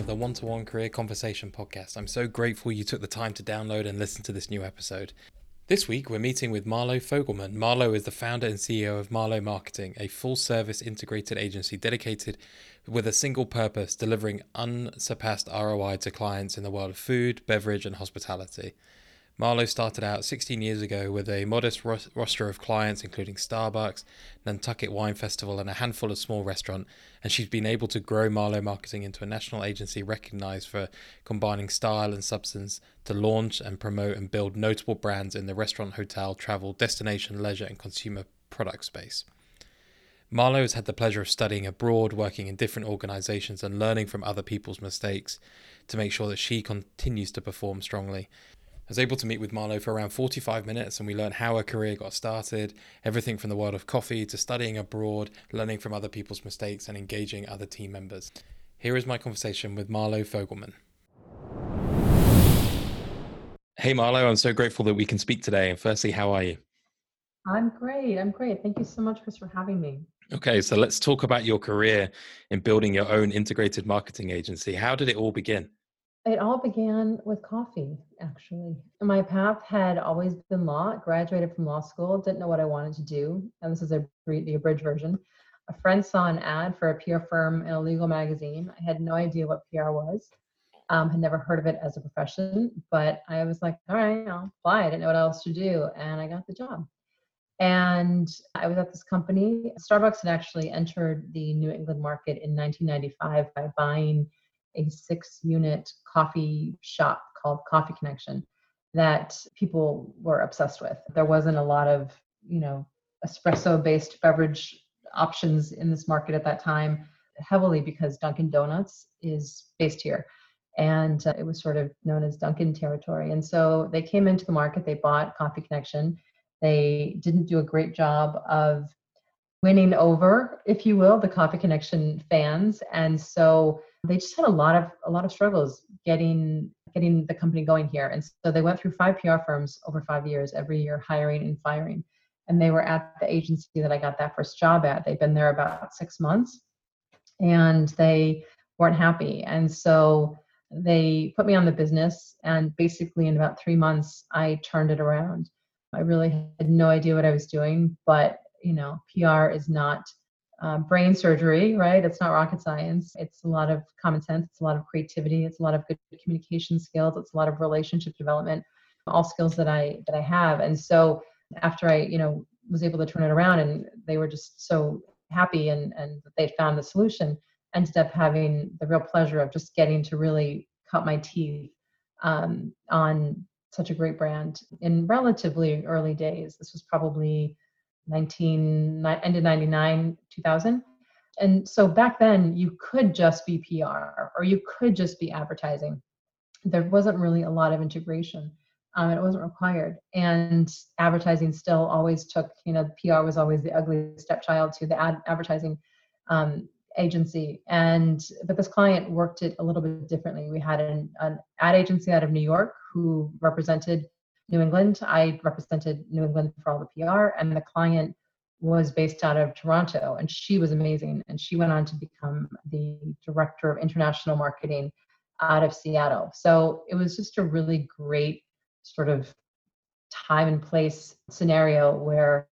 of the One to One Career Conversation podcast. I'm so grateful you took the time to download and listen to this new episode. This week, we're meeting with Marlo Fogelman. Marlo is the founder and CEO of Marlo Marketing, a full service integrated agency dedicated with a single purpose delivering unsurpassed ROI to clients in the world of food, beverage, and hospitality. Marlo started out 16 years ago with a modest roster of clients, including Starbucks, Nantucket Wine Festival, and a handful of small restaurants. And she's been able to grow Marlo Marketing into a national agency recognized for combining style and substance to launch and promote and build notable brands in the restaurant, hotel, travel, destination, leisure, and consumer product space. Marlo has had the pleasure of studying abroad, working in different organizations, and learning from other people's mistakes to make sure that she continues to perform strongly was able to meet with Marlo for around 45 minutes and we learned how her career got started, everything from the world of coffee to studying abroad, learning from other people's mistakes, and engaging other team members. Here is my conversation with Marlo Fogelman. Hey, Marlo, I'm so grateful that we can speak today. And firstly, how are you? I'm great. I'm great. Thank you so much, Chris, for having me. Okay, so let's talk about your career in building your own integrated marketing agency. How did it all begin? It all began with coffee, actually. My path had always been law. Graduated from law school, didn't know what I wanted to do, and this is a the abridged version. A friend saw an ad for a PR firm in a legal magazine. I had no idea what PR was. Um, had never heard of it as a profession, but I was like, all right, I'll apply. I didn't know what else to do, and I got the job. And I was at this company. Starbucks had actually entered the New England market in 1995 by buying a six unit coffee shop called Coffee Connection that people were obsessed with. There wasn't a lot of, you know, espresso based beverage options in this market at that time, heavily because Dunkin' Donuts is based here. And uh, it was sort of known as Dunkin' territory. And so they came into the market, they bought Coffee Connection. They didn't do a great job of winning over, if you will, the Coffee Connection fans. And so they just had a lot of a lot of struggles getting getting the company going here. And so they went through five pr firms over five years every year hiring and firing. And they were at the agency that i got that first job at. They've been there about six months and they weren't happy. And so they put me on the business and basically in about three months i turned it around. I really had no idea what i was doing but you know pr is not um, brain surgery, right? It's not rocket science. It's a lot of common sense. It's a lot of creativity. It's a lot of good communication skills. It's a lot of relationship development, all skills that I that I have. And so after I, you know, was able to turn it around, and they were just so happy and and they found the solution. Ended up having the real pleasure of just getting to really cut my teeth um, on such a great brand in relatively early days. This was probably 19 ended 99 2000 and so back then you could just be pr or you could just be advertising. There wasn't really a lot of integration. Um, it wasn't required. And advertising still always took you know pr was always the ugly stepchild to the ad advertising um, agency. And but this client worked it a little bit differently. We had an, an ad agency out of new york who represented New England. I represented New England for all the PR, and the client was based out of Toronto, and she was amazing. And she went on to become the director of international marketing out of Seattle. So it was just a really great sort of time and place scenario where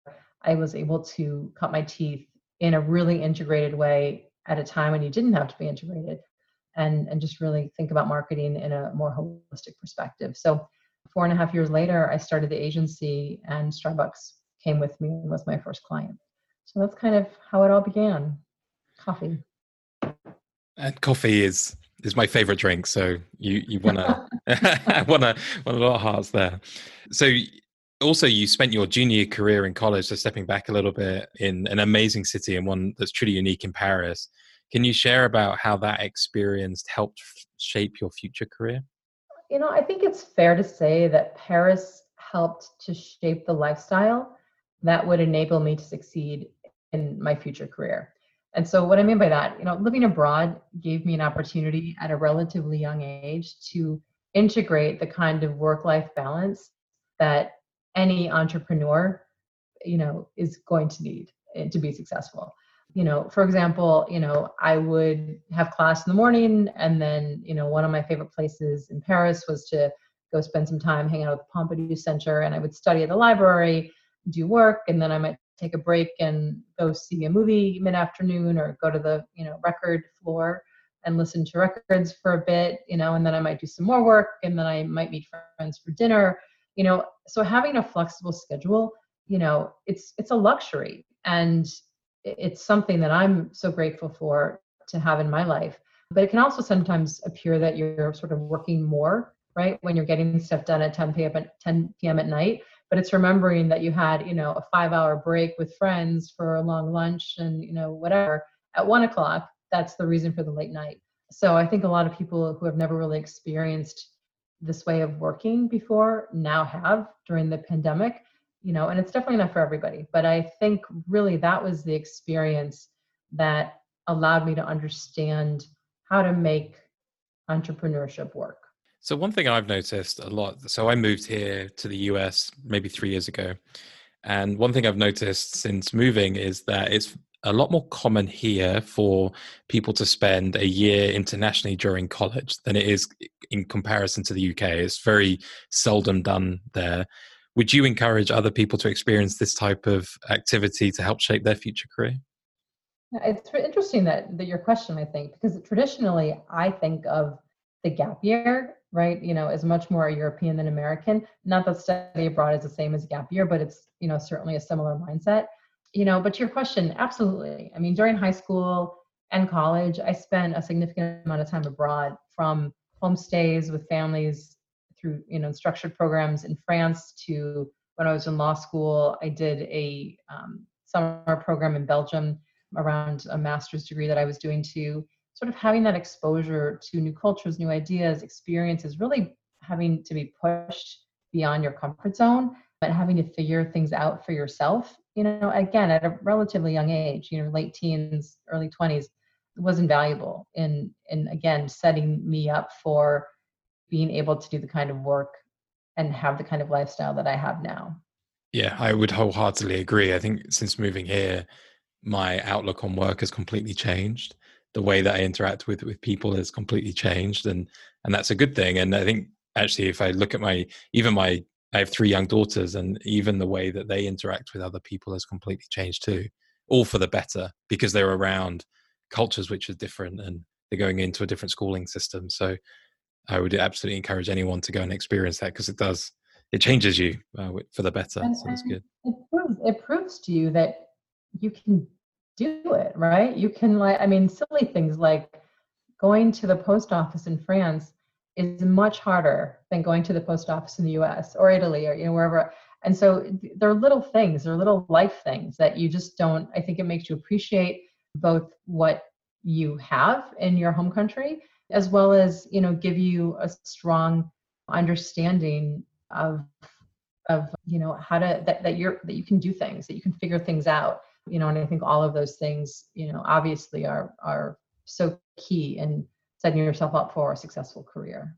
I was able to cut my teeth in a really integrated way at a time when you didn't have to be integrated and and just really think about marketing in a more holistic perspective. So four and a half years later, I started the agency, and Starbucks came with me and was my first client. So that's kind of how it all began. Coffee. And coffee is is my favorite drink. So you you wanna wanna want a lot of hearts there. So also you spent your junior career in college, so stepping back a little bit in an amazing city and one that's truly unique in Paris. Can you share about how that experience helped shape your future career? You know, I think it's fair to say that Paris helped to shape the lifestyle that would enable me to succeed in my future career. And so, what I mean by that, you know, living abroad gave me an opportunity at a relatively young age to integrate the kind of work life balance that any entrepreneur, you know, is going to need eh, to be successful. You know, for example, you know, I would have class in the morning and then, you know, one of my favorite places in Paris was to go spend some time hanging out at the Pompidou Center and I would study at the library, do work, and then I might take a break and go see a movie mid-afternoon or go to the, you know, record floor and listen to records for a bit, you know, and then I might do some more work and then I might meet friends for dinner, you know. So having a flexible schedule, you know, it's it's a luxury and it's something that I'm so grateful for to have in my life. But it can also sometimes appear that you're sort of working more, right? When you're getting stuff done at 10 p.m. at 10 p.m. at night. But it's remembering that you had, you know, a five-hour break with friends for a long lunch and you know whatever at one o'clock. That's the reason for the late night. So I think a lot of people who have never really experienced this way of working before now have during the pandemic you know, and it's definitely not for everybody, but I think really that was the experience that allowed me to understand how to make entrepreneurship work. So one thing I've noticed a lot, so I moved here to the US maybe 3 years ago. And one thing I've noticed since moving is that it's a lot more common here for people to spend a year internationally during college than it is in comparison to the UK. It's very seldom done there would you encourage other people to experience this type of activity to help shape their future career? It's interesting that, that your question, I think, because traditionally I think of the gap year, right, you know, as much more European than American. Not that study abroad is the same as gap year, but it's, you know, certainly a similar mindset. You know, but your question, absolutely. I mean, during high school and college, I spent a significant amount of time abroad from homestays with families through you know structured programs in France to when I was in law school, I did a um, summer program in Belgium around a master's degree that I was doing too. Sort of having that exposure to new cultures, new ideas, experiences, really having to be pushed beyond your comfort zone, but having to figure things out for yourself. You know, again, at a relatively young age, you know, late teens, early 20s, was invaluable in in again setting me up for being able to do the kind of work and have the kind of lifestyle that I have now. Yeah, I would wholeheartedly agree. I think since moving here, my outlook on work has completely changed. The way that I interact with with people has completely changed, and and that's a good thing. And I think actually, if I look at my even my I have three young daughters, and even the way that they interact with other people has completely changed too, all for the better because they're around cultures which are different and they're going into a different schooling system. So I would absolutely encourage anyone to go and experience that because it does it changes you uh, for the better. And, so that's good. It proves it proves to you that you can do it, right? You can like I mean silly things like going to the post office in France is much harder than going to the post office in the US or Italy or you know wherever. And so they're little things, they're little life things that you just don't I think it makes you appreciate both what you have in your home country as well as you know give you a strong understanding of of you know how to that, that you're that you can do things that you can figure things out you know and i think all of those things you know obviously are are so key in setting yourself up for a successful career.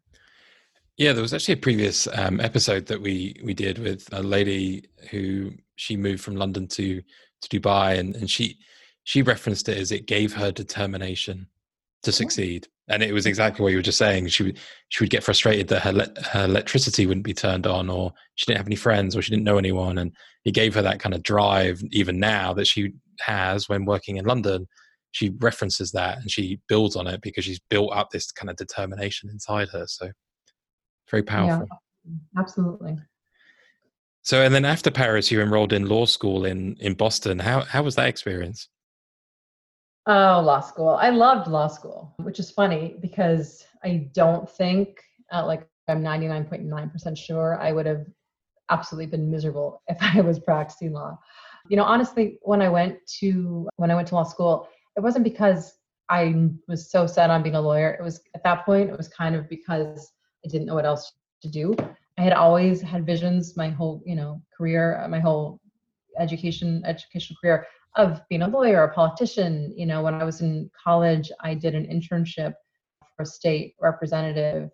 Yeah there was actually a previous um, episode that we we did with a lady who she moved from london to to dubai and and she she referenced it as it gave her determination to succeed and it was exactly what you were just saying. She would she would get frustrated that her le- her electricity wouldn't be turned on, or she didn't have any friends, or she didn't know anyone, and it gave her that kind of drive. Even now that she has when working in London, she references that and she builds on it because she's built up this kind of determination inside her. So very powerful. Yeah, absolutely. So, and then after Paris, you enrolled in law school in in Boston. How how was that experience? Oh, law school. I loved law school, which is funny because I don't think, uh, like, I'm 99.9% sure I would have absolutely been miserable if I was practicing law. You know, honestly, when I went to when I went to law school, it wasn't because I was so set on being a lawyer. It was at that point, it was kind of because I didn't know what else to do. I had always had visions my whole, you know, career, my whole education educational career of being a lawyer, or a politician. You know, when I was in college, I did an internship for a state representative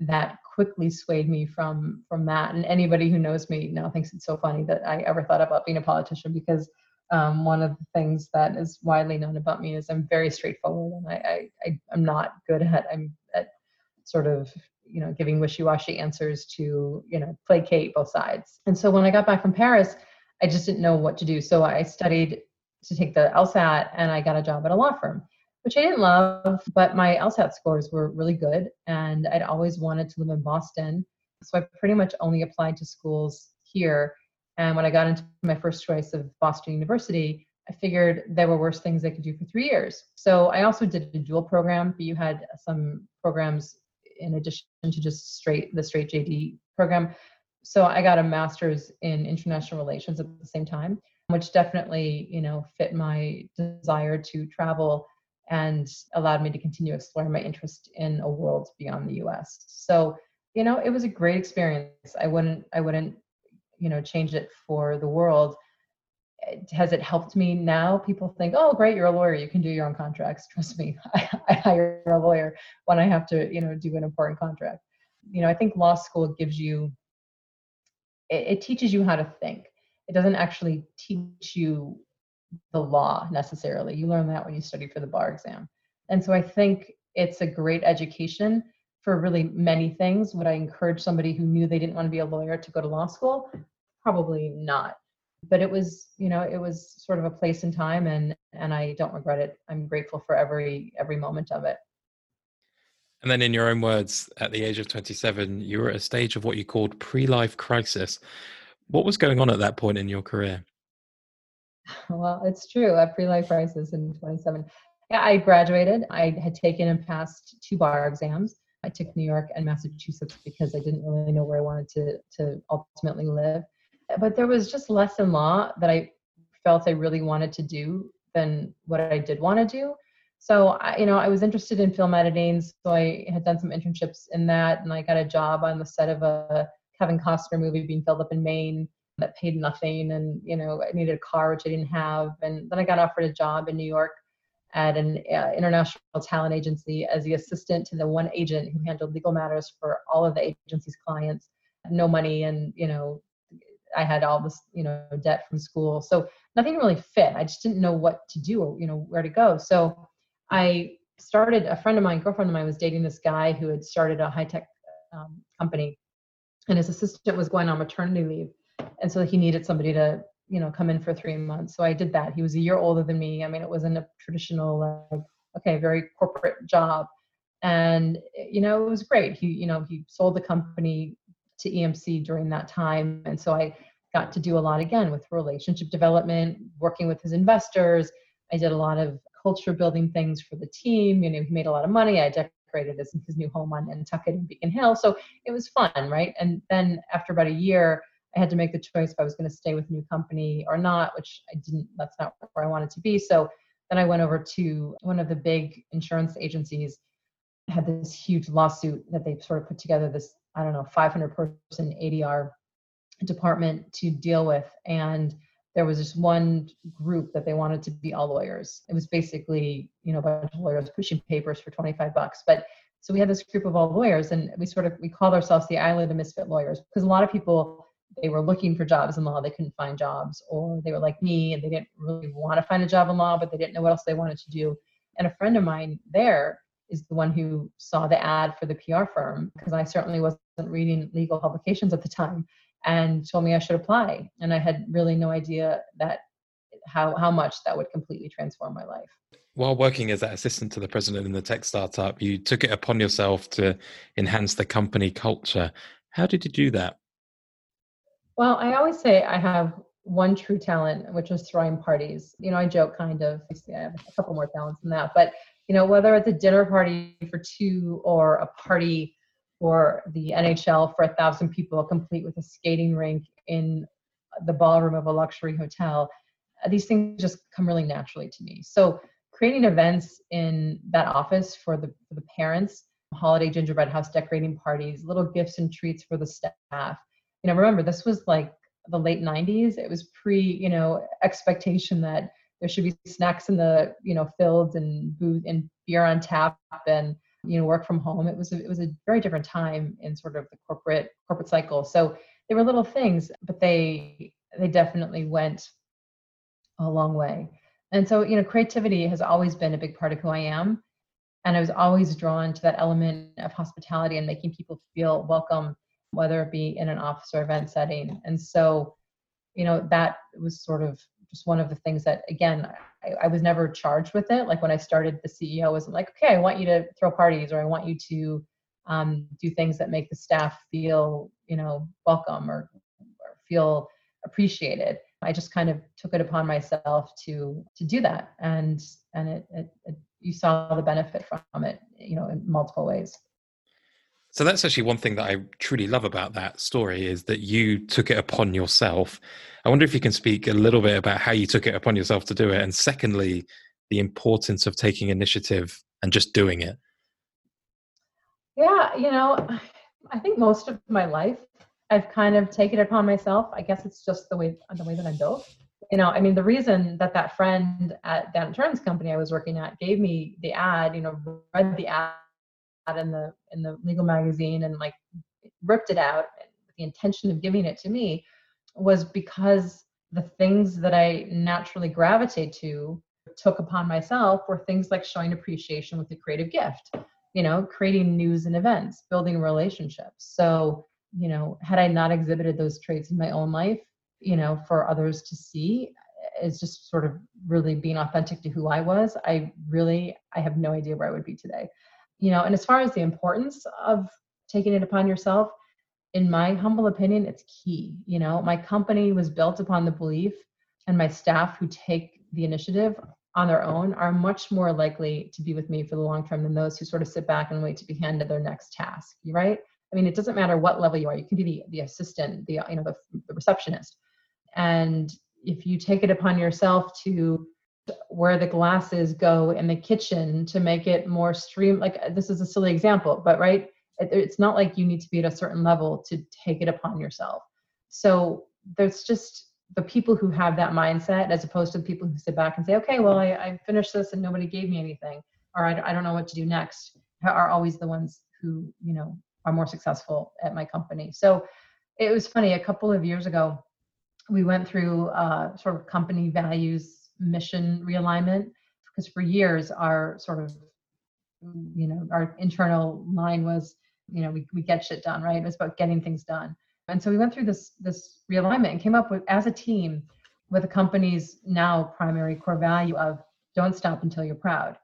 that quickly swayed me from from that. And anybody who knows me now thinks it's so funny that I ever thought about being a politician because Um, one of the things that is widely known about me is I'm very straightforward, and I, I, I am not good at I'm at sort of you know giving wishy-washy answers to you know placate both sides. And so when I got back from Paris, I just didn't know what to do. So I studied to take the LSAT, and I got a job at a law firm which I didn't love, but my LSAT scores were really good. And I'd always wanted to live in Boston. So I pretty much only applied to schools here. And when I got into my first choice of Boston University, I figured there were worse things I could do for three years. So I also did a dual program, but you had some programs in addition to just straight the straight JD program. So I got a master's in international relations at the same time, which definitely, you know, fit my desire to travel and allowed me to continue exploring my interest in a world beyond the US. So, you know, it was a great experience. I wouldn't I wouldn't, you know, change it for the world. Has it helped me now? People think, oh, great, you're a lawyer. You can do your own contracts. Trust me, I, I hire a lawyer when I have to, you know, do an important contract. You know, I think law school gives you, it, it teaches you how to think. It doesn't actually teach you the law necessarily. You learn that when you study for the bar exam. And so I think it's a great education for really many things. Would I encourage somebody who knew they didn't want to be a lawyer to go to law school? Probably not. But it was, you know, it was sort of a place in time and and I don't regret it. I'm grateful for every every moment of it. And then in your own words, at the age of 27, you were at a stage of what you called pre-life crisis. What was going on at that point in your career? Well, it's true. A pre-life crisis in 27. Yeah, I graduated. I had taken and passed two bar exams. I took New York and Massachusetts because I didn't really know where I wanted to to ultimately live. Eh, but there was just less in law that I felt I really wanted to do than what I did want to do. So I, you know, I was interested in film editing, so I had done some internships in that, and I got a job on the set of a Kevin Costner movie being filmed up in Maine that paid nothing and you know i needed a car which i didn't have. And then i got offered a job in new york at an uh, international talent agency as the assistant to the one agent who handled legal matters for all of the agency's clients. No money and you know i had all this you know debt from school. So nothing really fit. I just didn't know what to do or you know where to go. So i started a friend of mine girlfriend of mine was dating this guy who had started a high tech um, company and his assistant was going on maternity leave and so he needed somebody to you know come in for three months. So i did that. He was a year older than me. I mean it wasn't a traditional like okay very corporate job. And you know it was great. He you know he sold the company to emc during that time and so i got to do a lot again with relationship development working with his investors. I did a lot of culture building things for the team. You know he made a lot of money. I decorated his, his new home on nantucket and beacon hill so it was fun right and then after about a year I had to make the choice if I was going to stay with a new company or not, which I didn't, that's not where I wanted to be. So then I went over to one of the big insurance agencies, had this huge lawsuit that they sort of put together this, I don't know, 500 person ADR department to deal with. And there was just one group that they wanted to be all lawyers. It was basically, you know, a bunch of lawyers pushing papers for 25 bucks. But so we had this group of all lawyers and we sort of, we called ourselves the island of misfit lawyers because a lot of people they were looking for jobs in law, they couldn't find jobs, or they were like me and they didn't really want to find a job in law, but they didn't know what else they wanted to do. And a friend of mine there is the one who saw the ad for the PR firm because I certainly wasn't reading legal publications at the time and told me I should apply. And I had really no idea that how how much that would completely transform my life. While working as that assistant to the president in the tech startup, you took it upon yourself to enhance the company culture. How did you do that? Well, I always say I have one true talent, which is throwing parties. You know, I joke kind of, I have a couple more talents than that, but you know, whether it's a dinner party for two or a party for the NHL for a thousand people, complete with a skating rink in the ballroom of a luxury hotel, uh, these things just come really naturally to me. So creating events in that office for the for the parents, holiday gingerbread house decorating parties, little gifts and treats for the staff, you know remember this was like the late 90s it was pre you know expectation that there should be snacks in the you know fields and booth and beer on tap and you know work from home it was a, it was a very different time in sort of the corporate corporate cycle so they were little things but they they definitely went a long way. And so, you know, creativity has always been a big part of who I am. And I was always drawn to that element of hospitality and making people feel welcome, whether it be in an office or event setting. And so, you know, that was sort of just one of the things that, again, I, I was never charged with it. Like when I started, the CEO wasn't like, okay, I want you to throw parties or I want you to um, do things that make the staff feel, you know, welcome or, or feel appreciated. I just kind of took it upon myself to to do that, and and it, it, it you saw the benefit from it, you know, in multiple ways. So that's actually one thing that I truly love about that story is that you took it upon yourself. I wonder if you can speak a little bit about how you took it upon yourself to do it, and secondly, the importance of taking initiative and just doing it. Yeah, you know, I think most of my life I've kind of taken it upon myself. I guess it's just the way the way that I'm built. You know, I mean, the reason that that friend at that insurance company I was working at gave me the ad, you know, read the ad in the in the legal magazine and like ripped it out with the intention of giving it to me was because the things that I naturally gravitate to took upon myself were things like showing appreciation with a creative gift, you know, creating news and events, building relationships. So you know, had I not exhibited those traits in my own life, you know, for others to see, eh, is just sort of really being authentic to who I was. I really, I have no idea where I would be today. You know, and as far as the importance of taking it upon yourself, in my humble opinion, it's key. You know, my company was built upon the belief, and my staff who take the initiative on their own are much more likely to be with me for the long term than those who sort of sit back and wait to be handed their next task, right? I mean, it doesn't matter what level you are. You can be the, the assistant, the you know the, the receptionist, and if you take it upon yourself to where the glasses go in the kitchen to make it more stream like this is a silly example but right it, it's not like you need to be at a certain level to take it upon yourself so there's just the people who have that mindset as opposed to the people who sit back and say okay well i, I finished this and nobody gave me anything or I, I don't know what to do next are always the ones who you know are more successful at my company. So it was funny. A couple of years ago, we went through uh, sort of company values mission realignment because for years our sort of you know our internal line was you know we, we get shit done right? It was about getting things done. And so we went through this this realignment and came up with as a team with the company's now primary core value of don't stop until you're proud.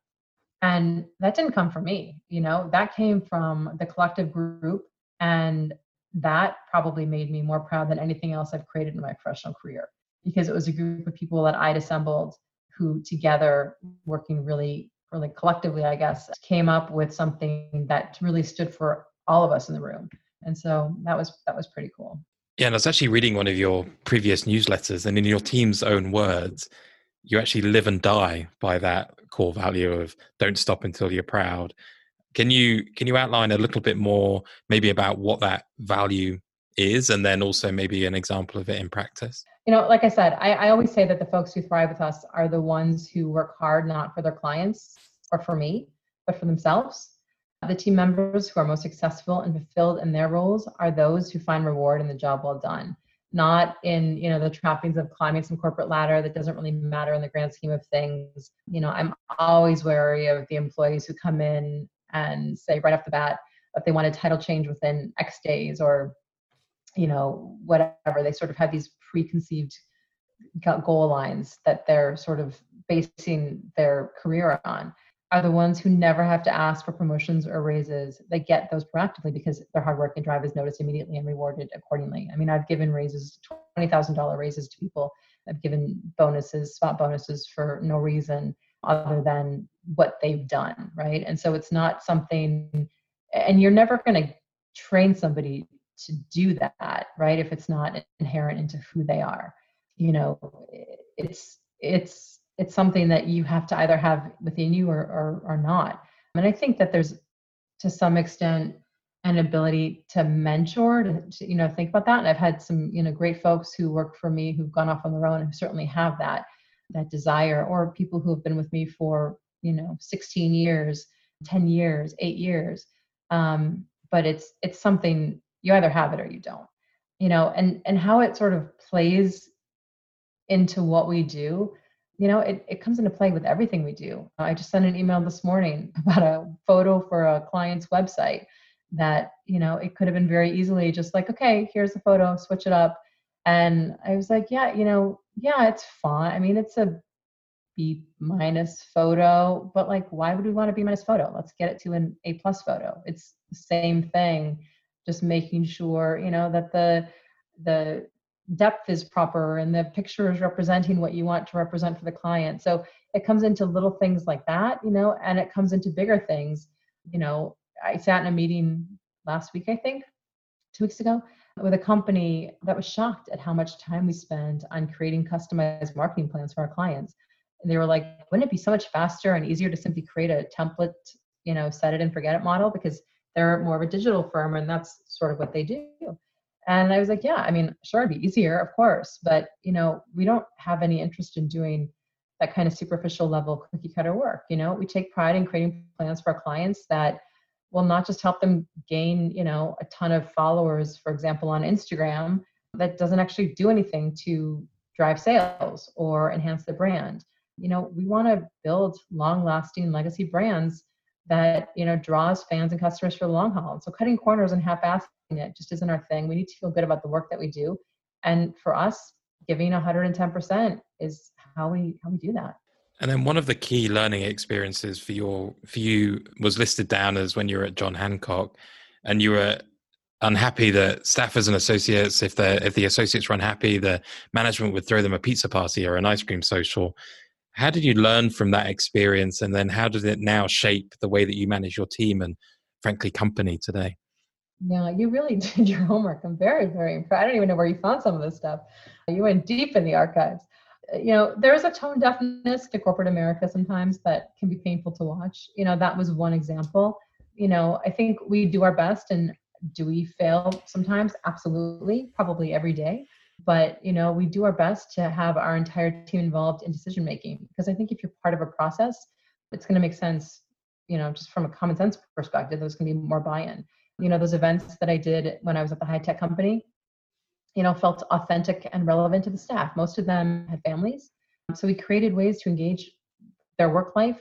And that didn't come from me you know? That came from the collective group and that probably made me more proud than anything else i've created in my professional career because it was a group of people that i'd assembled who together working really really collectively i guess came up with something that really stood for all of us in the room. And so that was that was pretty cool. Yeah and i was actually reading one of your previous newsletters and in your team's own words you actually live and die by that core value of don't stop until you're proud. Can you can you outline a little bit more maybe about what that value is and then also maybe an example of it in practice you know like i said I, I always say that the folks who thrive with us are the ones who work hard not for their clients or for me but for themselves. The team members who are most successful and fulfilled in their roles are those who find reward in the job well done not in you know the trappings of climbing some corporate ladder that doesn't really matter in the grand scheme of things. You know i'm always wary of the employees who come in and say right off the bat that they want a title change within x days or you know whatever they sort of have these preconceived goal lines that they're sort of basing their career on are the ones who never have to ask for promotions or raises. They get those proactively because their hard work and drive is noticed immediately and rewarded accordingly. I mean, I've given raises, $20,000 raises to people. I've given bonuses, spot bonuses for no reason other than what they've done, right? And so it's not something, and you're never going to train somebody to do that, right? If it's not inherent into who they are. You know, it's, it's, it's something that you have to either have within you or, or, or not. And I think that there's to some extent an ability to mentor to, to, you know think about that and i've had some you know great folks who work for me who've gone off on their own who certainly have that that desire or people who have been with me for you know 16 years 10 years 8 years um, but it's it's something you either have it or you don't you know and and how it sort of plays into what we do you know, it, it comes into play with everything we do. I just sent an email this morning about a photo for a client's website that, you know, it could have been very easily just like, okay, here's the photo, switch it up. And I was like, yeah, you know, yeah, it's fine. I mean, it's a B minus photo, but like, why would we want a B minus photo? Let's get it to an A plus photo. It's the same thing, just making sure, you know, that the, the depth is proper and the picture is representing what you want to represent for the client. So it comes into little things like that, you know, and it comes into bigger things. You know, I sat in a meeting last week, I think, two weeks ago, with a company that was shocked at how much time we spend on creating customized marketing plans for our clients. And they were like, wouldn't it be so much faster and easier to simply create a template, you know, set it and forget it model because they're more of a digital firm and that's sort of what they do. And I was like, yeah, I mean, sure, it'd be easier, of course, but you know, we don't have any interest in doing that kind of superficial level cookie cutter work. You know, we take pride in creating plans for our clients that will not just help them gain, you know, a ton of followers, for example, on Instagram, that doesn't actually do anything to drive sales or enhance the brand. You know, we want to build long-lasting legacy brands that you know draws fans and customers for the long haul. And So cutting corners and half-assing it just isn't our thing. We need to feel good about the work that we do. And for us, giving 110% is how we how we do that. And then one of the key learning experiences for your for you was listed down as when you were at John Hancock and you were unhappy that staffers and associates, if the if the associates were unhappy, the management would throw them a pizza party or an ice cream social. How did you learn from that experience and then how does it now shape the way that you manage your team and frankly company today? Yeah, you really did your homework. I'm very, very impressed. I don't even know where you found some of this stuff. You went deep in the archives. Uh, you know, there's a tone deafness to corporate America sometimes that can be painful to watch. You know, that was one example. You know, I think we do our best and do we fail sometimes? Absolutely, probably every day. But, you know, we do our best to have our entire team involved in decision making because I think if you're part of a process, it's going to make sense, you know, just from a common sense perspective, there's going to be more buy in you know those events that i did when i was at the high tech company you know felt authentic and relevant to the staff. Most of them had families. So we created ways to engage their work life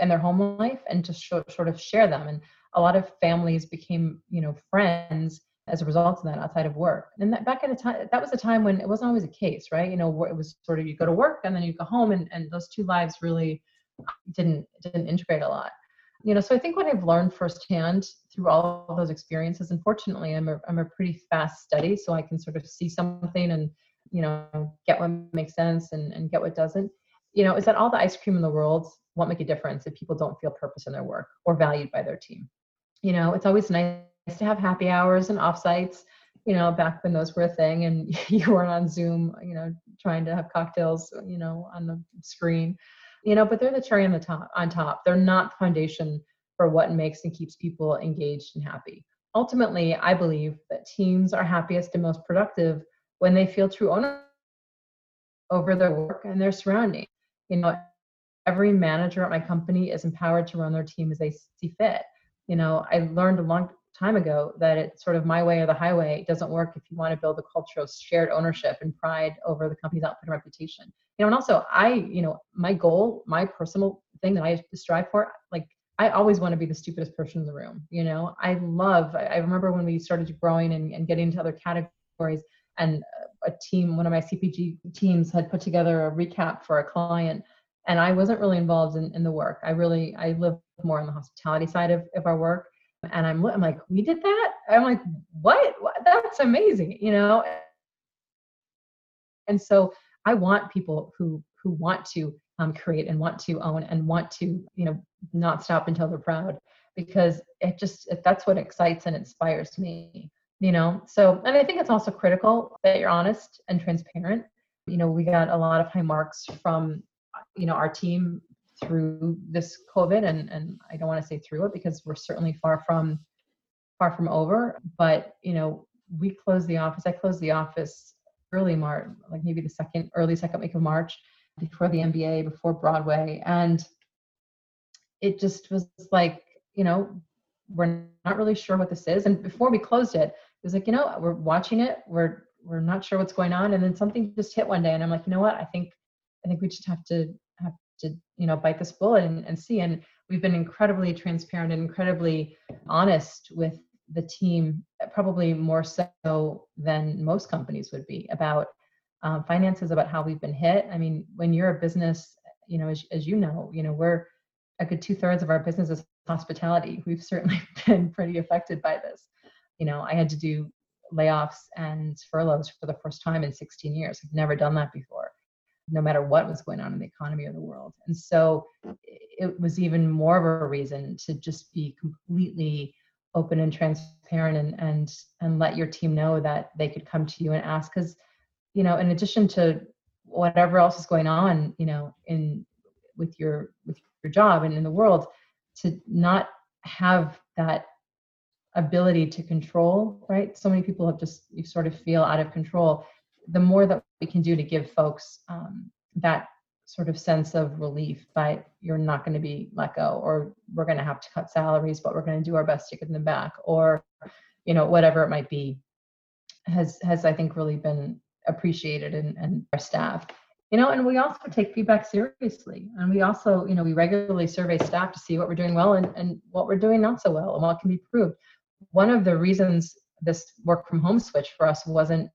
and their home life and to show, sort of share them. And a lot of families became you know friends as a result of that outside of work. And that back at the time that was a time when it wasn't always a case right? You know it was sort of you go to work and then you go home and, and those two lives really didn't didn't integrate a lot. You know so i think what i've learned firsthand through all of those experiences unfortunately i'm a, I'm a pretty fast study so i can sort of see something and you know get what makes sense and, and get what doesn't. You know is that all the ice cream in the world won't make a difference if people don't feel purpose in their work or valued by their team. You know it's always nice to have happy hours and offsites you know back when those were a thing and you weren't on zoom you know trying to have cocktails you know on the screen. You know but they're the cherry on the top on top. They're not the foundation for what makes and keeps people engaged and happy. Ultimately i believe that teams are happiest and most productive when they feel true ownership over their work and their surrounding you know every manager at my company is empowered to run their team as they see fit. You know i learned a long time ago that it's sort of my way or the highway it doesn't work if you want to build a culture of shared ownership and pride over the company's output and reputation. You know and also i you know my goal my personal thing that i strive for like i always want to be the stupidest person in the room you know? I love i remember when we started growing and, and getting into other categories and a team one of my cpg teams had put together a recap for a client and i wasn't really involved in, in the work. I really i live more on the hospitality side of, of our work and I'm, I'm like, we did that? I'm like, what? what? That's amazing, you know? And so I want people who who want to um, create and want to own and want to, you know, not stop until they're proud because it just that's what excites and inspires me, you know. So and I think it's also critical that you're honest and transparent. You know, we got a lot of high marks from you know our team through this COVID, and and I don't want to say through it because we're certainly far from far from over. But you know, we closed the office. I closed the office early March, like maybe the second early second week of March, before the NBA, before Broadway, and it just was like you know we're not really sure what this is. And before we closed it, it was like you know we're watching it. We're we're not sure what's going on, and then something just hit one day, and I'm like, you know what? I think I think we just have to to you know bite this bullet and, and see. And we've been incredibly transparent and incredibly honest with the team, probably more so than most companies would be about um, finances, about how we've been hit. I mean, when you're a business, you know, as, as you know, you know, we're a good two thirds of our business is hospitality. We've certainly been pretty affected by this. You know, I had to do layoffs and furloughs for the first time in 16 years. I've never done that before, no matter what was going on in the economy or the world. And so it was even more of a reason to just be completely open and transparent and and and let your team know that they could come to you and ask. Because you know in addition to whatever else is going on you know in with your with your job and in the world to not have that ability to control right? So many people have just you sort of feel out of control the more that we can do to give folks um, that sort of sense of relief by you're not going to be let go or we're going to have to cut salaries but we're going to do our best to get them back or you know whatever it might be has has i think really been appreciated and, and our staff. You know and we also take feedback seriously and we also you know we regularly survey staff to see what we're doing well and, and what we're doing not so well and what can be improved. One of the reasons this work from home switch for us wasn't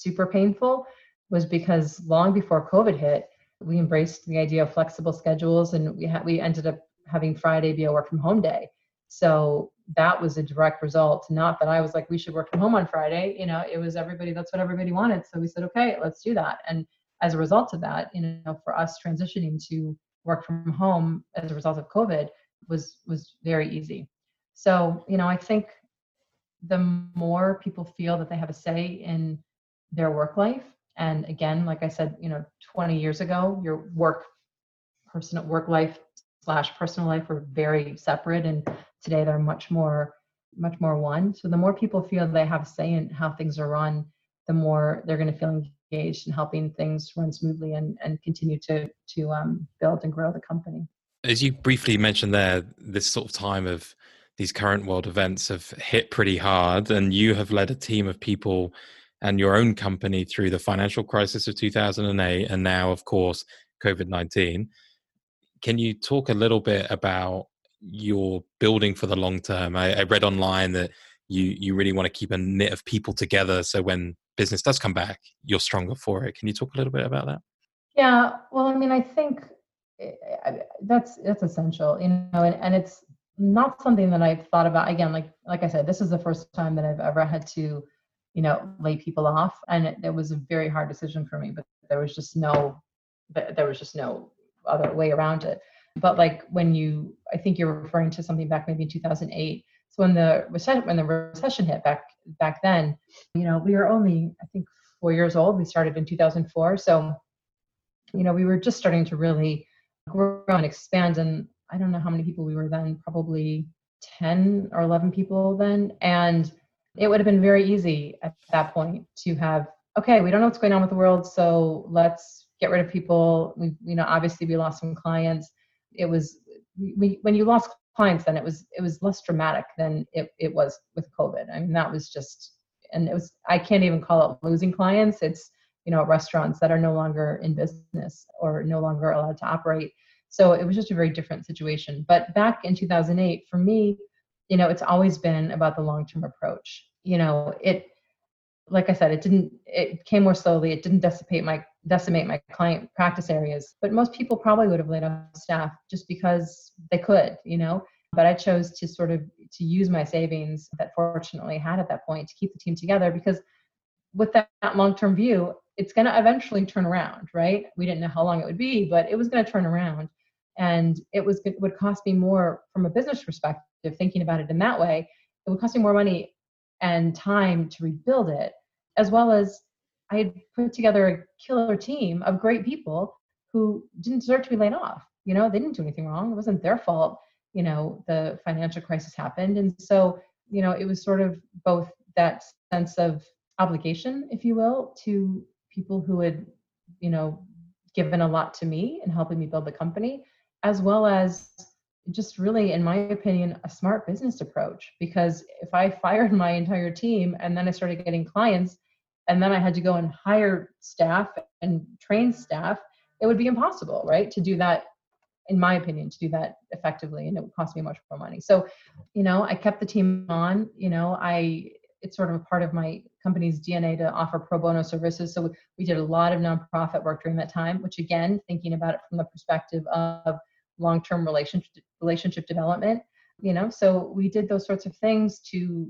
super painful was because long before covid hit we embraced the idea of flexible schedules and we had we ended up having friday be a work from home day. So that was a direct result. Not that i was like we should work from home on friday. You know it was everybody that's what everybody wanted. So we said okay let's do that. And as a result of that you know for us transitioning to work from home as a result of covid was was very easy. So you know i think the more people feel that they have a say in their work life. And again like i said you know 20 years ago your work personal work life slash personal life were very separate and today they're much more much more one. So the more people feel they have a say in how things are run the more they're going to feel engaged in helping things run smoothly and and continue to to um, build and grow the company. As you briefly mentioned there this sort of time of these current world events have hit pretty hard and you have led a team of people and your own company through the financial crisis of 2008 and now of course covid-19 can you talk a little bit about your building for the long term? I, I, read online that you you really want to keep a knit of people together so when business does come back you're stronger for it. Can you talk a little bit about that? Yeah well i mean i think eh, that's that's essential you know and, and it's not something that i've thought about again like like i said this is the first time that i've ever had to you know lay people off and it, it was a very hard decision for me but there was just no there was just no other way around it. But like when you i think you're referring to something back maybe in 2008 so when the recession when the recession hit back back then you know we were only i think four years old we started in 2004 so you know we were just starting to really grow and expand and i don't know how many people we were then probably 10 or 11 people then and it would have been very easy at that point to have okay we don't know what's going on with the world so let's get rid of people. We you know obviously we lost some clients. It was we, when you lost clients then it was it was less dramatic than it, it was with covid. I mean that was just and it was i can't even call it losing clients. It's you know restaurants that are no longer in business or no longer allowed to operate. So it was just a very different situation. But back in 2008 for me you know it's always been about the long term approach. You know it like i said it didn't it came more slowly. It didn't decimate my decimate my client practice areas. But most people probably would have laid off staff just because they could you know? But i chose to sort of to use my savings that fortunately had at that point to keep the team together because with that, that long-term view it's going to eventually turn around right? We didn't know how long it would be but it was going to turn around. And it was it would cost me more from a business perspective thinking about it in that way it would cost me more money and time to rebuild it as well as i had put together a killer team of great people who didn't deserve to be laid off. You know they didn't do anything wrong. It wasn't their fault you know the financial crisis happened. And so you know it was sort of both that sense of obligation if you will to people who had you know given a lot to me and helping me build the company as well as just really, in my opinion, a smart business approach. Because if I fired my entire team and then I started getting clients, and then I had to go and hire staff and train staff, it would be impossible, right? To do that, in my opinion, to do that effectively, and it would cost me much more money. So, you know, I kept the team on. You know, I it's sort of a part of my company's DNA to offer pro bono services. So we did a lot of nonprofit work during that time, which again, thinking about it from the perspective of long-term relationship relationship development, you know, so we did those sorts of things to,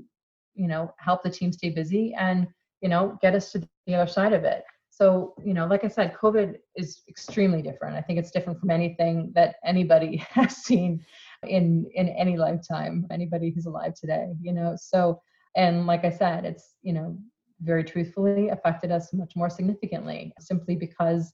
you know, help the team stay busy and, you know, get us to the other side of it. So, you know, like I said, COVID is extremely different. I think it's different from anything that anybody has seen in in any lifetime, anybody who's alive today, you know. So and like i said it's you know very truthfully affected us much more significantly simply because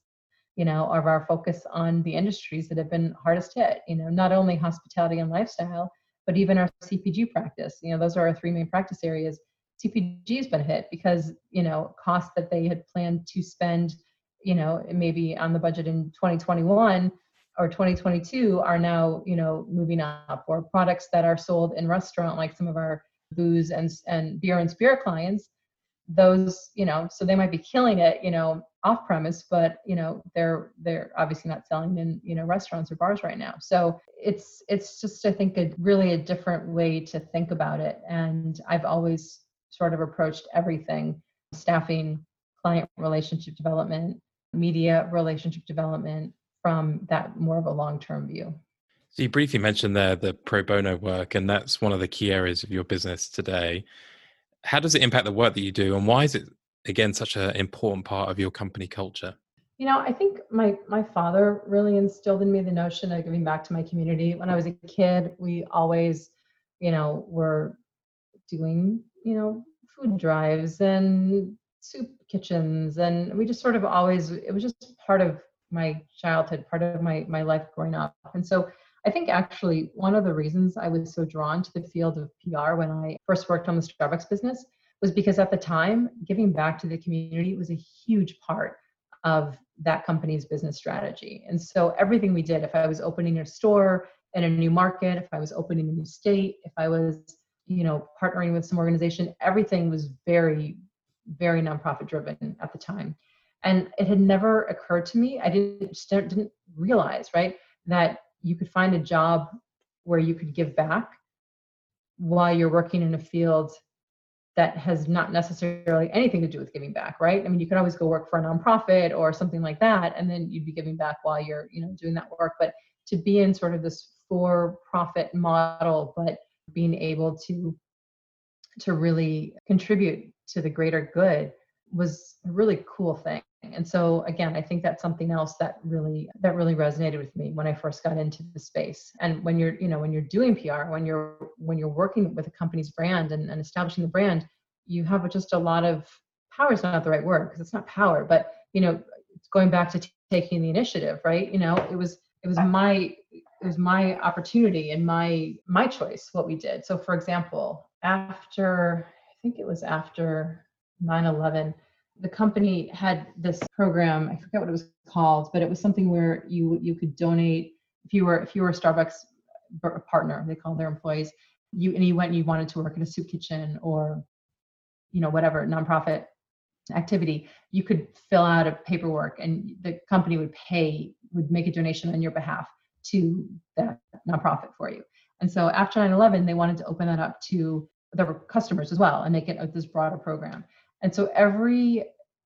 you know of our focus on the industries that have been hardest hit you know not only hospitality and lifestyle but even our cpg practice. You know those are our three main practice areas. Cpg has been hit because you know costs that they had planned to spend you know maybe on the budget in 2021 or 2022 are now you know moving up or products that are sold in restaurant like some of our booze and and beer and spirit clients those you know so they might be killing it you know off premise but you know they're they're obviously not selling in you know restaurants or bars right now. So it's it's just i think a really a different way to think about it. And i've always sort of approached everything staffing client relationship development media relationship development from that more of a long-term view. So you briefly mentioned there the pro bono work, and that's one of the key areas of your business today. How does it impact the work that you do, and why is it again such an important part of your company culture? You know, I think my my father really instilled in me the notion of giving back to my community. When I was a kid, we always, you know, were doing, you know, food drives and soup kitchens and we just sort of always it was just part of my childhood, part of my my life growing up. And so I think actually one of the reasons I was so drawn to the field of PR when I first worked on the Starbucks business was because at the time, giving back to the community was a huge part of that company's business strategy. And so everything we did, if I was opening a store in a new market, if I was opening a new state, if I was, you know, partnering with some organization, everything was very, very nonprofit driven at the time. And it had never occurred to me, I didn't, didn't realize, right, that you could find a job where you could give back while you're working in a field that has not necessarily anything to do with giving back right? I mean you could always go work for a nonprofit or something like that and then you'd be giving back while you're you know doing that work. But to be in sort of this for profit model but being able to to really contribute to the greater good was a really cool thing and so again i think that's something else that really that really resonated with me when i first got into the space. And when you're you know when you're doing pr when you're when you're working with a company's brand and, and establishing the brand you have just a lot of power is not the right word because it's not power but you know going back to t- taking the initiative right? You know it was it was my it was my opportunity and my my choice what we did. So for example after i think it was after 9-11 the company had this program i forget what it was called but it was something where you you could donate if you were if you were a starbucks partner they call their employees you and you went and you wanted to work in a soup kitchen or you know whatever nonprofit activity you could fill out a paperwork and the company would pay would make a donation on your behalf to that nonprofit for you. And so after 9-11 they wanted to open that up to their customers as well and make it this broader program and so every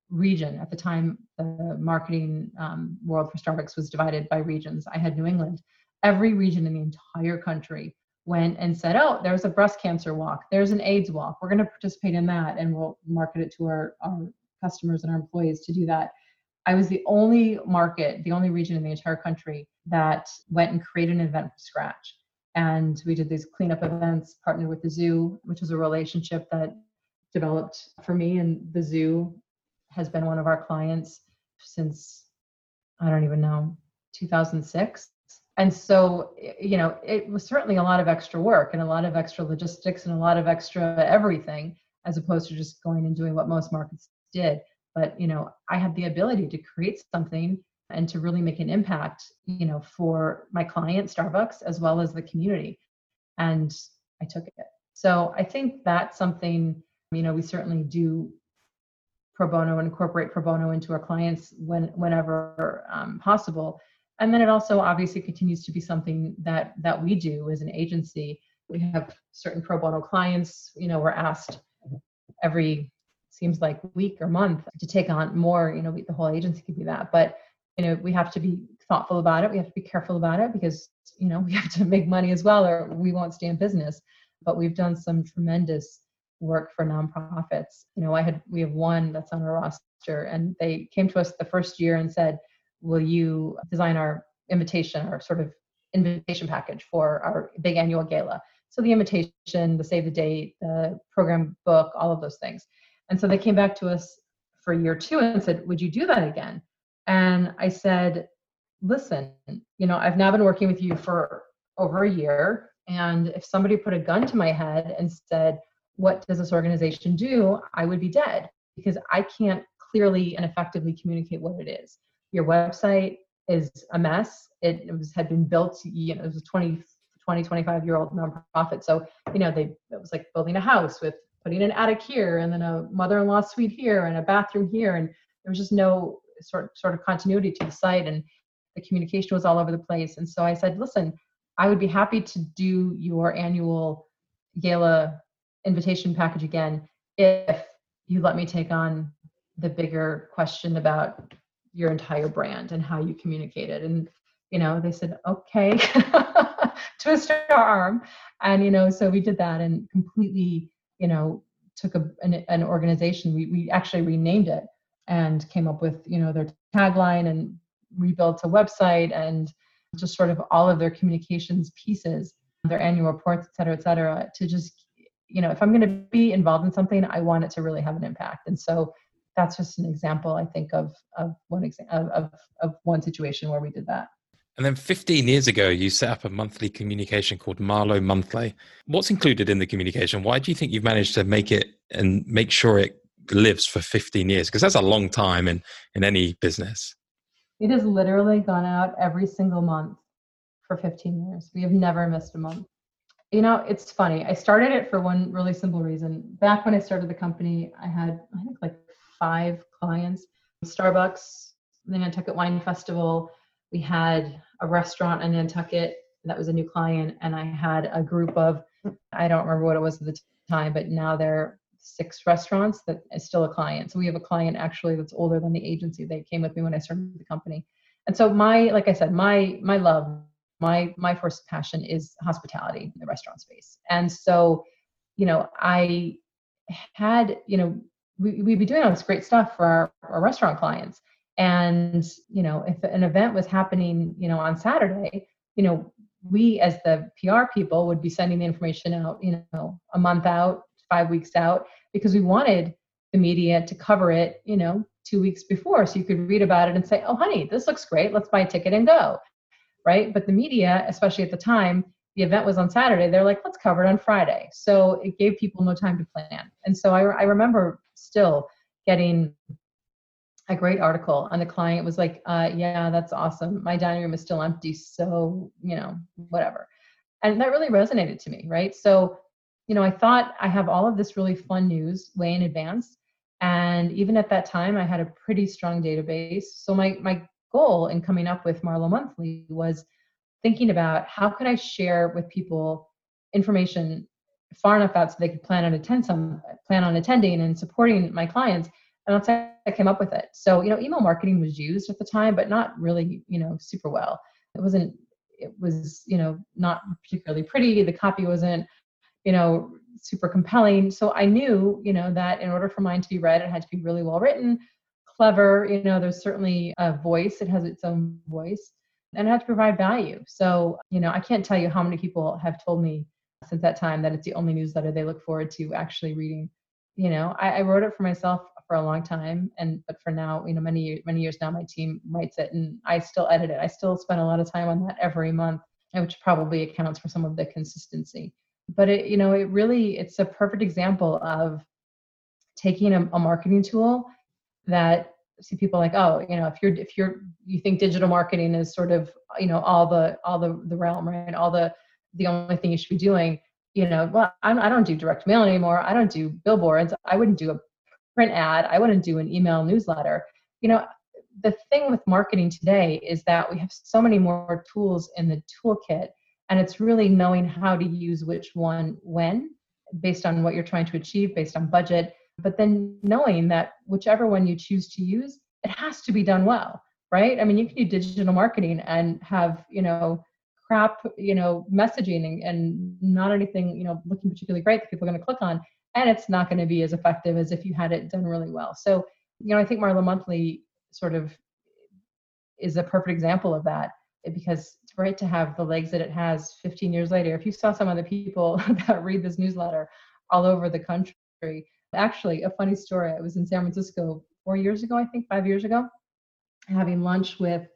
region at the time, the marketing um, world for Starbucks was divided by regions. I had New England. Every region in the entire country went and said, "Oh, there's a breast cancer walk. There's an AIDS walk. We're going to participate in that, and we'll market it to our, our customers and our employees to do that." I was the only market, the only region in the entire country that went and created an event from scratch. And we did these cleanup events, partnered with the zoo, which was a relationship that developed for me and the zoo has been one of our clients since i don't even know 2006 and so you know it was certainly a lot of extra work and a lot of extra logistics and a lot of extra everything as opposed to just going and doing what most markets did. But you know i had the ability to create something and to really make an impact you know for my client starbucks as well as the community. And i took it. So i think that's something you know we certainly do pro bono incorporate pro bono into our clients when whenever um, possible. And then it also obviously continues to be something that that we do as an agency. We have certain pro bono clients you know we're asked every seems like week or month to take on more you know the whole agency could be that. But you know we have to be thoughtful about it. We have to be careful about it because you know we have to make money as well or we won't stay in business. But we've done some tremendous work for nonprofits. You know i had we have one that's on our roster and they came to us the first year and said will you design our invitation or sort of invitation package for our big annual gala? So the invitation the save the date the program book all of those things. And so they came back to us for year two and said would you do that again? And i said listen you know i've now been working with you for over a year and if somebody put a gun to my head and said what does this organization do i would be dead because i can't clearly and effectively communicate what it is your website is a mess. It, was had been built, you know, it was a 20, 20, 25 year old nonprofit. So, you know, they it was like building a house with putting an attic here and then a mother-in-law suite here and a bathroom here. And there was just no sort sort of continuity to the site and the communication was all over the place. And so I said, listen, I would be happy to do your annual gala invitation package again if you let me take on the bigger question about your entire brand and how you communicate it. And you know they said okay. Twist our arm. And you know so we did that and completely you know took a, an, an organization. We, we actually renamed it and came up with you know their tagline and rebuilt a website and just sort of all of their communications pieces their annual reports et cetera et cetera to just you know if i'm going to be involved in something i want it to really have an impact. And so that's just an example i think of of one exa- of, of, of one situation where we did that. And then 15 years ago you set up a monthly communication called marlo monthly. What's included in the communication? Why do you think you've managed to make it and make sure it lives for 15 years? Because that's a long time in in any business. It has literally gone out every single month for 15 years. We have never missed a month you know it's funny i started it for one really simple reason back when i started the company i had i think like five clients. Starbucks, the Nantucket Wine Festival. We had a restaurant in Nantucket that was a new client, and I had a group of I don't remember what it was at the time, but now they're six restaurants that is still a client. So we have a client actually that's older than the agency. They came with me when I started the company. And so my, like I said, my my love, my my first passion is hospitality in the restaurant space. And so, you know, I had, you know, we, we'd be doing all this great stuff for our, our restaurant clients. And, you know, if an event was happening, you know, on Saturday, you know, we as the PR people would be sending the information out, you know, a month out, five weeks out, because we wanted the media to cover it, you know, two weeks before. So you could read about it and say, oh, honey, this looks great. Let's buy a ticket and go. Right. But the media, especially at the time, the event was on Saturday. They're like, let's cover it on Friday. So it gave people no time to plan. And so I, I remember still getting a great article and the client was like uh, yeah that's awesome my dining room is still empty so you know whatever and that really resonated to me right so you know i thought i have all of this really fun news way in advance and even at that time i had a pretty strong database so my my goal in coming up with marlo monthly was thinking about how could i share with people information far enough out so they could plan on attend some plan on attending and supporting my clients. And that's how i came up with it. So you know email marketing was used at the time but not really you know super well. It wasn't it was you know not particularly pretty. The copy wasn't you know super compelling. So i knew you know that in order for mine to be read it had to be really well written clever you know there's certainly a voice it has its own voice and it had to provide value so you know i can't tell you how many people have told me since that time that it's the only newsletter they look forward to actually reading. You know, I, I wrote it for myself for a long time, and but for now, you know, many many years now, my team writes it, and I still edit it. I still spend a lot of time on that every month, which probably accounts for some of the consistency. But it, you know, it really it's a perfect example of taking a, a marketing tool that see people like oh you know if you're if you're you think digital marketing is sort of you know all the all the the realm right all the the only thing you should be doing you know well I'm, i do not do direct mail anymore i don't do billboards i wouldn't do a print ad. I wouldn't do an email newsletter. You know, the thing with marketing today is that we have so many more tools in the toolkit, and it's really knowing how to use which one when based on what you're trying to achieve, based on budget, but then knowing that whichever one you choose to use, it has to be done well, right? I mean, you can do digital marketing and have, you know, crap, you know, messaging and, not anything, you know, looking particularly great that people are going to click on, and it's not going to be as effective as if you had it done really well. So, you know, I think Marlo Monthly sort of is a perfect example of that because it's great to have the legs that it has 15 years later. If you saw some of the people that read this newsletter all over the country, actually, a funny story. I was in San Francisco four years ago, I think, five years ago, having lunch with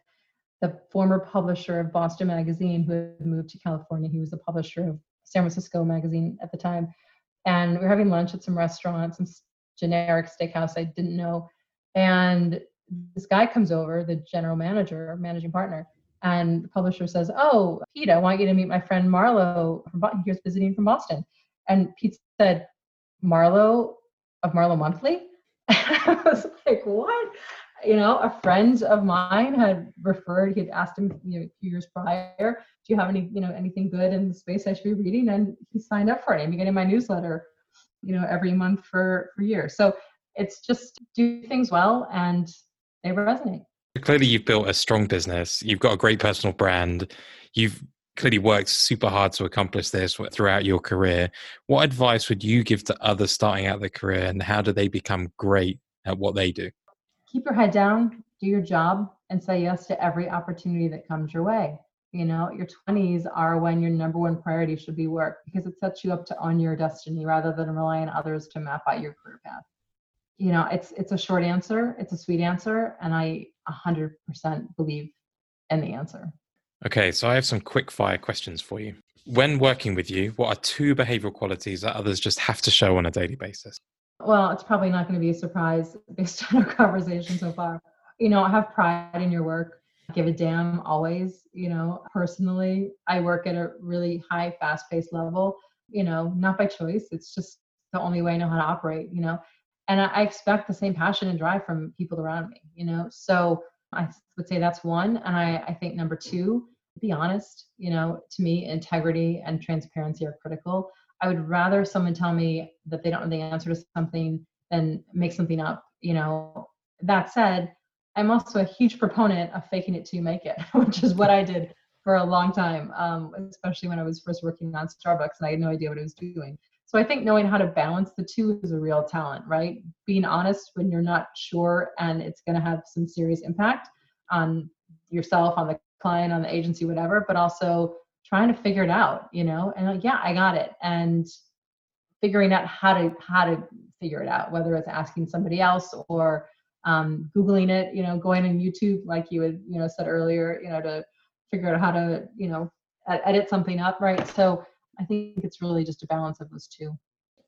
the former publisher of Boston Magazine who had moved to California. He was the publisher of San Francisco Magazine at the time. And we were having lunch at some restaurant, some generic steakhouse I didn't know. And this guy comes over, the general manager, managing partner, and the publisher says, "Oh, Pete, I want you to meet my friend Marlo. From, was visiting from Boston." And Pete said, "Marlo of Marlo Monthly." I was like, "What?" You know, a friend of mine had referred. He had asked him you know, a few years prior, "Do you have any, you know, anything good in the space I should be reading?" And he signed up for it. I'm getting my newsletter, you know, every month for for years. So it's just do things well and they resonate. Clearly, you've built a strong business. You've got a great personal brand. You've clearly worked super hard to accomplish this throughout your career. What advice would you give to others starting out their career, and how do they become great at what they do? Keep your head down, do your job, and say yes to every opportunity that comes your way. You know, your 20s are when your number one priority should be work because it sets you up to own your destiny rather than rely on others to map out your career path you know it's it's a short answer it's a sweet answer and i 100% believe in the answer okay so i have some quick fire questions for you. When working with you what are two behavioral qualities that others just have to show on a daily basis? Well it's probably not going to be a surprise based on our conversation so far. You know have pride in your work. Give a damn always you know personally. I work at a really high fast paced level you know not by choice. It's just the only way i know how to operate you know? And I, expect the same passion and drive from people around me you know? So i would say that's one and i, I think number two be honest you know to me integrity and transparency are critical. I would rather someone tell me that they don't know the answer to something than make something up you know. That said i'm also a huge proponent of faking it you make it which is what i did for a long time um, especially when i was first working on starbucks and i had no idea what i was doing so I think knowing how to balance the two is a real talent, right? Being honest when you're not sure and it's going to have some serious impact on yourself, on the client, on the agency, whatever, but also trying to figure it out, you know, and like, yeah, I got it. And figuring out how to how to figure it out, whether it's asking somebody else or um, googling it, you know, going on YouTube, like you had, you know, said earlier, you know, to figure out how to, you know, edit something up, right? So I think it's really just a balance of those two.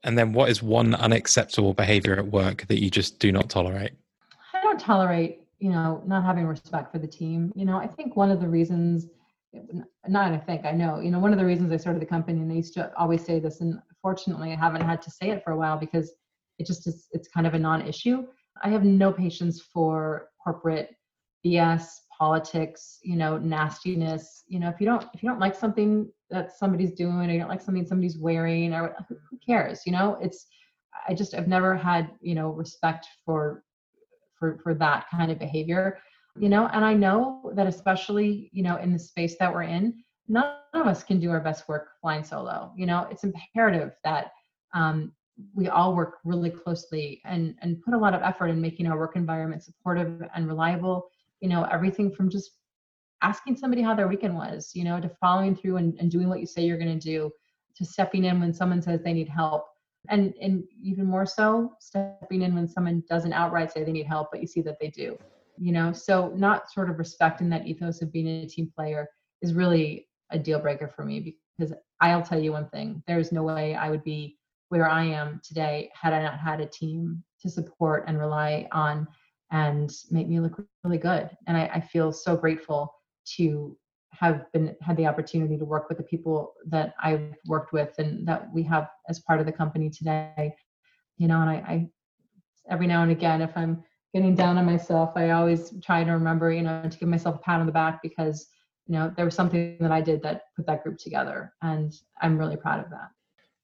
And then what is one unacceptable behavior at work that you just do not tolerate? I don't tolerate, you know, not having respect for the team. You know, I think one of the reasons, not I think, I know, you know, one of the reasons I started the company, and I used to always say this, and fortunately I haven't had to say it for a while because it just is, it's kind of a non issue. I have no patience for corporate BS, politics, you know, nastiness. You know, if you don't if you don't like something that somebody's doing, or you don't like something somebody's wearing, or who cares? You know, it's I just I've never had you know respect for for for that kind of behavior. You know, and I know that especially you know in the space that we're in, none of us can do our best work flying solo. You know, it's imperative that um, we all work really closely and and put a lot of effort in making our work environment supportive and reliable you know everything from just asking somebody how their weekend was you know to following through and, and doing what you say you're going to do to stepping in when someone says they need help and and even more so stepping in when someone doesn't outright say they need help but you see that they do you know? So not sort of respecting that ethos of being a team player is really a deal breaker for me because i'll tell you one thing there's no way i would be where i am today had i not had a team to support and rely on and make me look really good. And I, I feel so grateful to have been had the opportunity to work with the people that I've worked with and that we have as part of the company today. You know, and I, I every now and again, if I'm getting down on myself, I always try to remember, you know, to give myself a pat on the back because, you know, there was something that I did that put that group together. And I'm really proud of that.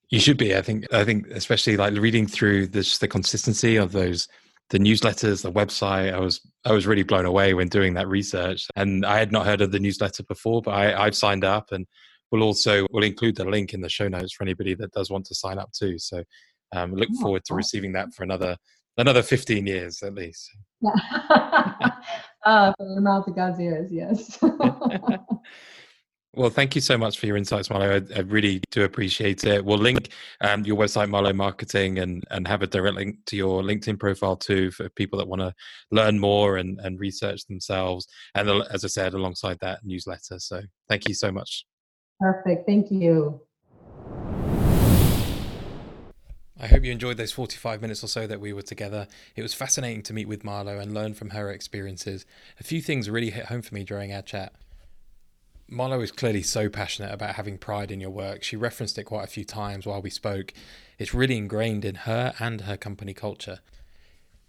You should be. I think. I think, especially like reading through this, the consistency of those, the newsletters, the website. I was I was really blown away when doing that research, and I had not heard of the newsletter before, but I, I've signed up, and we'll also we'll include the link in the show notes for anybody that does want to sign up too. So, um, look oh, forward to receiving that for another another 15 years at least. Yeah. uh, for the mouth of God's ears, yes. well, thank you so much for your insights, Marlo. I, I really do appreciate it. We'll link um, your website, Marlo Marketing, and, and have a direct link to your LinkedIn profile too for people that want to learn more and, and research themselves. And as I said, alongside that newsletter. So thank you so much. Perfect. Thank you. I hope you enjoyed those 45 minutes or so that we were together. It was fascinating to meet with Marlo and learn from her experiences. A few things really hit home for me during our chat. Marlo is clearly so passionate about having pride in your work. She referenced it quite a few times while we spoke. It's really ingrained in her and her company culture.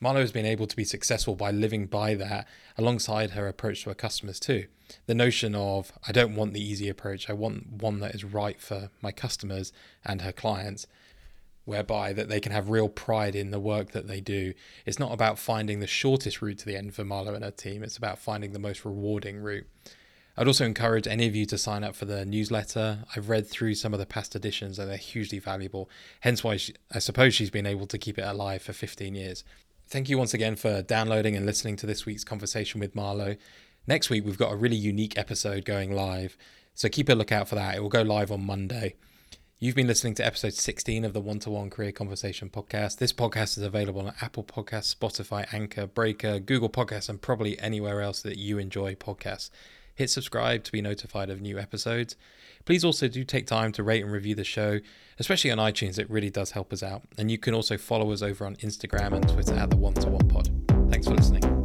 Marlo has been able to be successful by living by that alongside her approach to her customers too. The notion of, I don't want the easy approach, I want one that is right for my customers and her clients whereby that they can have real pride in the work that they do. It's not about finding the shortest route to the end for Marlo and her team. It's about finding the most rewarding route. I'd also encourage any of you to sign up for the newsletter. I've read through some of the past editions and they're hugely valuable. Hence why she, I suppose she's been able to keep it alive for 15 years. Thank you once again for downloading and listening to this week's conversation with Marlo. Next week, we've got a really unique episode going live. So keep a lookout for that. It will go live on Monday. You've been listening to episode 16 of the One to One Career Conversation podcast. This podcast is available on Apple Podcasts, Spotify, Anchor, Breaker, Google Podcasts, and probably anywhere else that you enjoy podcasts. Hit subscribe to be notified of new episodes. Please also do take time to rate and review the show, especially on iTunes. It really does help us out. And you can also follow us over on Instagram and Twitter at the One to One Pod. Thanks for listening.